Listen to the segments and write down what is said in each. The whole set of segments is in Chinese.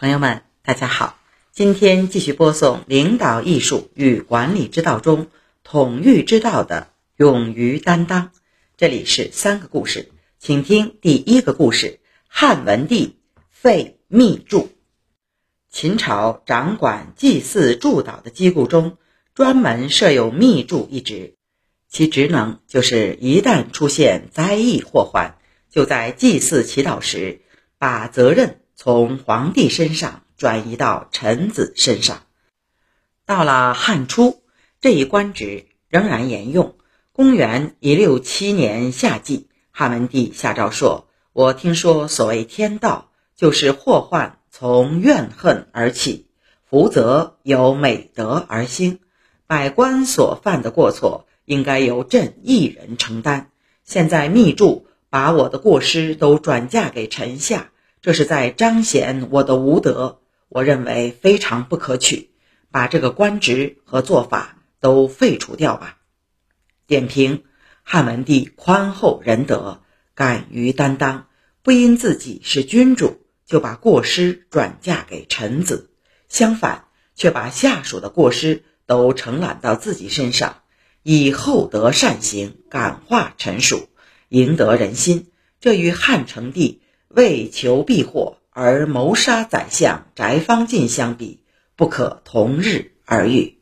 朋友们，大家好，今天继续播送《领导艺术与管理之道》中统御之道的勇于担当。这里是三个故事，请听第一个故事：汉文帝废密祝。秦朝掌管祭祀祝祷的机构中，专门设有密祝一职，其职能就是一旦出现灾异祸患，就在祭祀祈祷时，把责任。从皇帝身上转移到臣子身上，到了汉初，这一官职仍然沿用。公元一六七年夏季，汉文帝下诏说：“我听说所谓天道，就是祸患从怨恨而起，福泽由美德而兴。百官所犯的过错，应该由朕一人承担。现在密祝把我的过失都转嫁给臣下。”这是在彰显我的无德，我认为非常不可取，把这个官职和做法都废除掉吧。点评：汉文帝宽厚仁德，敢于担当，不因自己是君主就把过失转嫁给臣子，相反，却把下属的过失都承揽到自己身上，以厚德善行感化臣属，赢得人心。这与汉成帝。为求避祸而谋杀宰相翟方进相比，不可同日而语。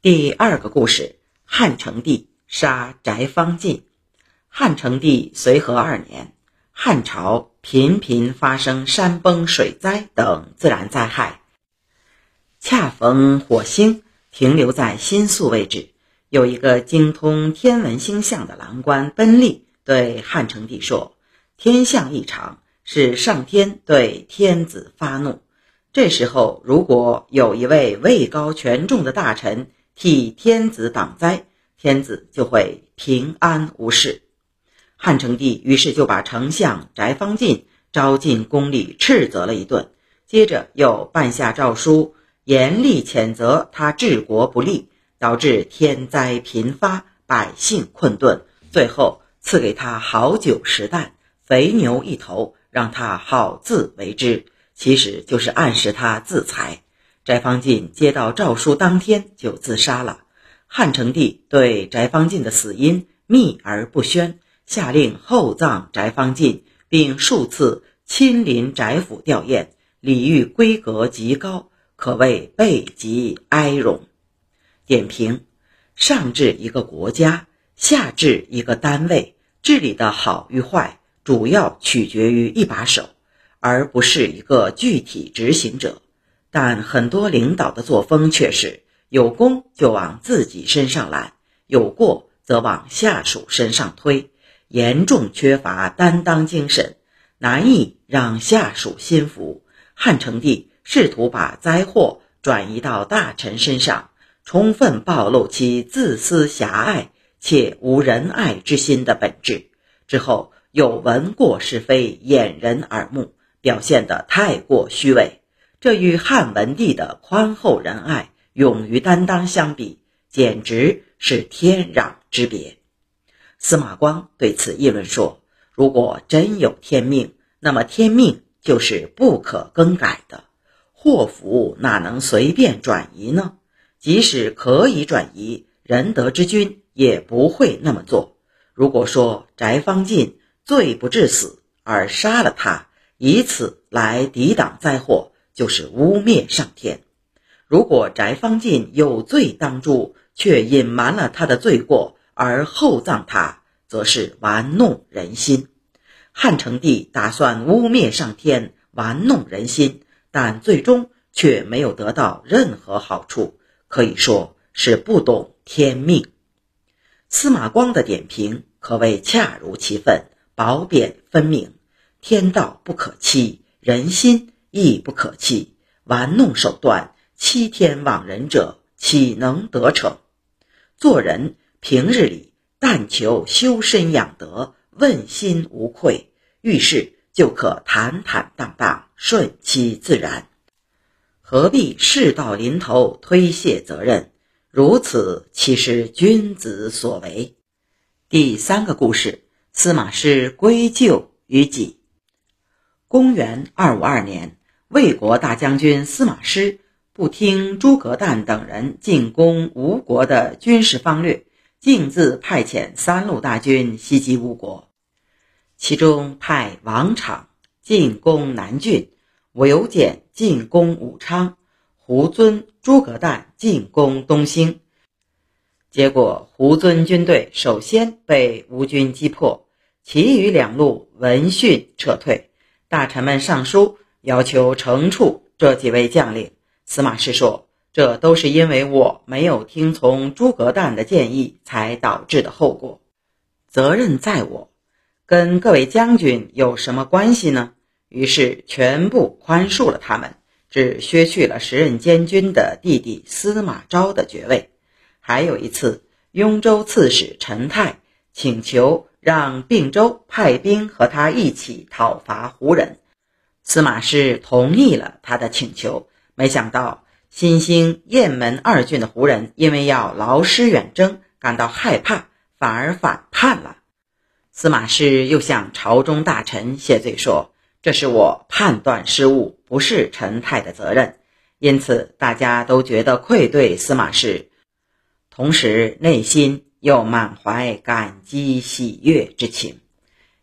第二个故事：汉成帝杀翟方进。汉成帝随和二年，汉朝频频发生山崩、水灾等自然灾害。恰逢火星停留在新宿位置，有一个精通天文星象的郎官奔利对汉成帝说。天象异常是上天对天子发怒，这时候如果有一位位高权重的大臣替天子挡灾，天子就会平安无事。汉成帝于是就把丞相翟方进招进宫里斥责了一顿，接着又办下诏书，严厉谴责他治国不力，导致天灾频发，百姓困顿，最后赐给他好酒食啖。肥牛一头，让他好自为之，其实就是暗示他自裁。翟方进接到诏书当天就自杀了。汉成帝对翟方进的死因秘而不宣，下令厚葬翟方进，并数次亲临翟府吊唁，礼遇规格极高，可谓备极哀荣。点评：上至一个国家，下至一个单位，治理的好与坏。主要取决于一把手，而不是一个具体执行者。但很多领导的作风却是有功就往自己身上揽，有过则往下属身上推，严重缺乏担当精神，难以让下属心服。汉成帝试图把灾祸转移到大臣身上，充分暴露其自私狭隘且无仁爱之心的本质。之后。有闻过是非，掩人耳目，表现得太过虚伪。这与汉文帝的宽厚仁爱、勇于担当相比，简直是天壤之别。司马光对此议论说：“如果真有天命，那么天命就是不可更改的，祸福哪能随便转移呢？即使可以转移，仁德之君也不会那么做。如果说翟方进，罪不至死而杀了他，以此来抵挡灾祸，就是污蔑上天。如果翟方进有罪当诛，却隐瞒了他的罪过而厚葬他，则是玩弄人心。汉成帝打算污蔑上天，玩弄人心，但最终却没有得到任何好处，可以说是不懂天命。司马光的点评可谓恰如其分。褒贬分明，天道不可欺，人心亦不可欺。玩弄手段、欺天罔人者，岂能得逞？做人平日里但求修身养德，问心无愧，遇事就可坦坦荡荡，顺其自然。何必事到临头推卸责任？如此岂是君子所为？第三个故事。司马师归咎于己。公元二五二年，魏国大将军司马师不听诸葛诞等人进攻吴国的军事方略，径自派遣三路大军袭击吴国，其中派王昶进攻南郡，刘简进攻武昌，胡遵、诸葛诞进攻东兴。结果，胡遵军队首先被吴军击破，其余两路闻讯撤退。大臣们上书要求惩处这几位将领。司马师说：“这都是因为我没有听从诸葛诞的建议才导致的后果，责任在我，跟各位将军有什么关系呢？”于是全部宽恕了他们，只削去了时任监军的弟弟司马昭的爵位。还有一次，雍州刺史陈泰请求让并州派兵和他一起讨伐胡人，司马师同意了他的请求。没想到新兴雁门二郡的胡人因为要劳师远征，感到害怕，反而反叛了。司马师又向朝中大臣谢罪说：“这是我判断失误，不是陈泰的责任。”因此，大家都觉得愧对司马师。同时，内心又满怀感激喜悦之情。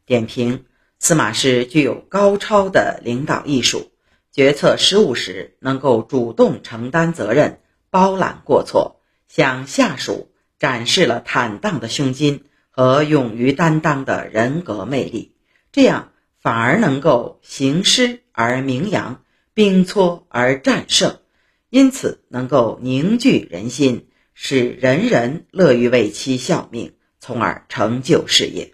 点评：司马师具有高超的领导艺术，决策失误时能够主动承担责任，包揽过错，向下属展示了坦荡的胸襟和勇于担当的人格魅力。这样反而能够行师而名扬，兵挫而战胜，因此能够凝聚人心。使人人乐于为其效命，从而成就事业。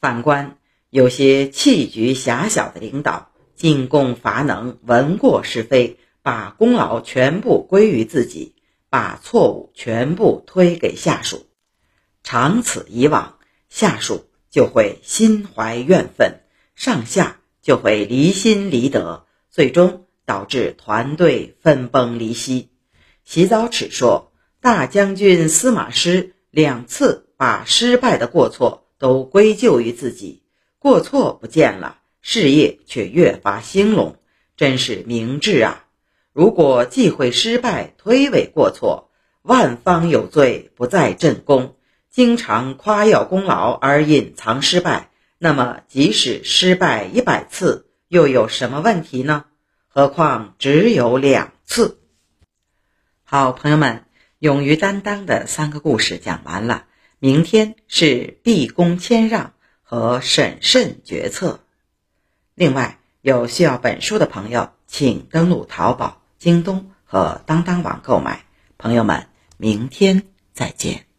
反观有些气局狭小的领导，进贡乏能，闻过是非，把功劳全部归于自己，把错误全部推给下属。长此以往，下属就会心怀怨愤，上下就会离心离德，最终导致团队分崩离析。洗澡尺说。大将军司马师两次把失败的过错都归咎于自己，过错不见了，事业却越发兴隆，真是明智啊！如果忌讳失败，推诿过错，万方有罪不在朕功，经常夸耀功劳而隐藏失败，那么即使失败一百次，又有什么问题呢？何况只有两次。好，朋友们。勇于担当的三个故事讲完了，明天是毕恭谦让和审慎决策。另外，有需要本书的朋友，请登录淘宝、京东和当当网购买。朋友们，明天再见。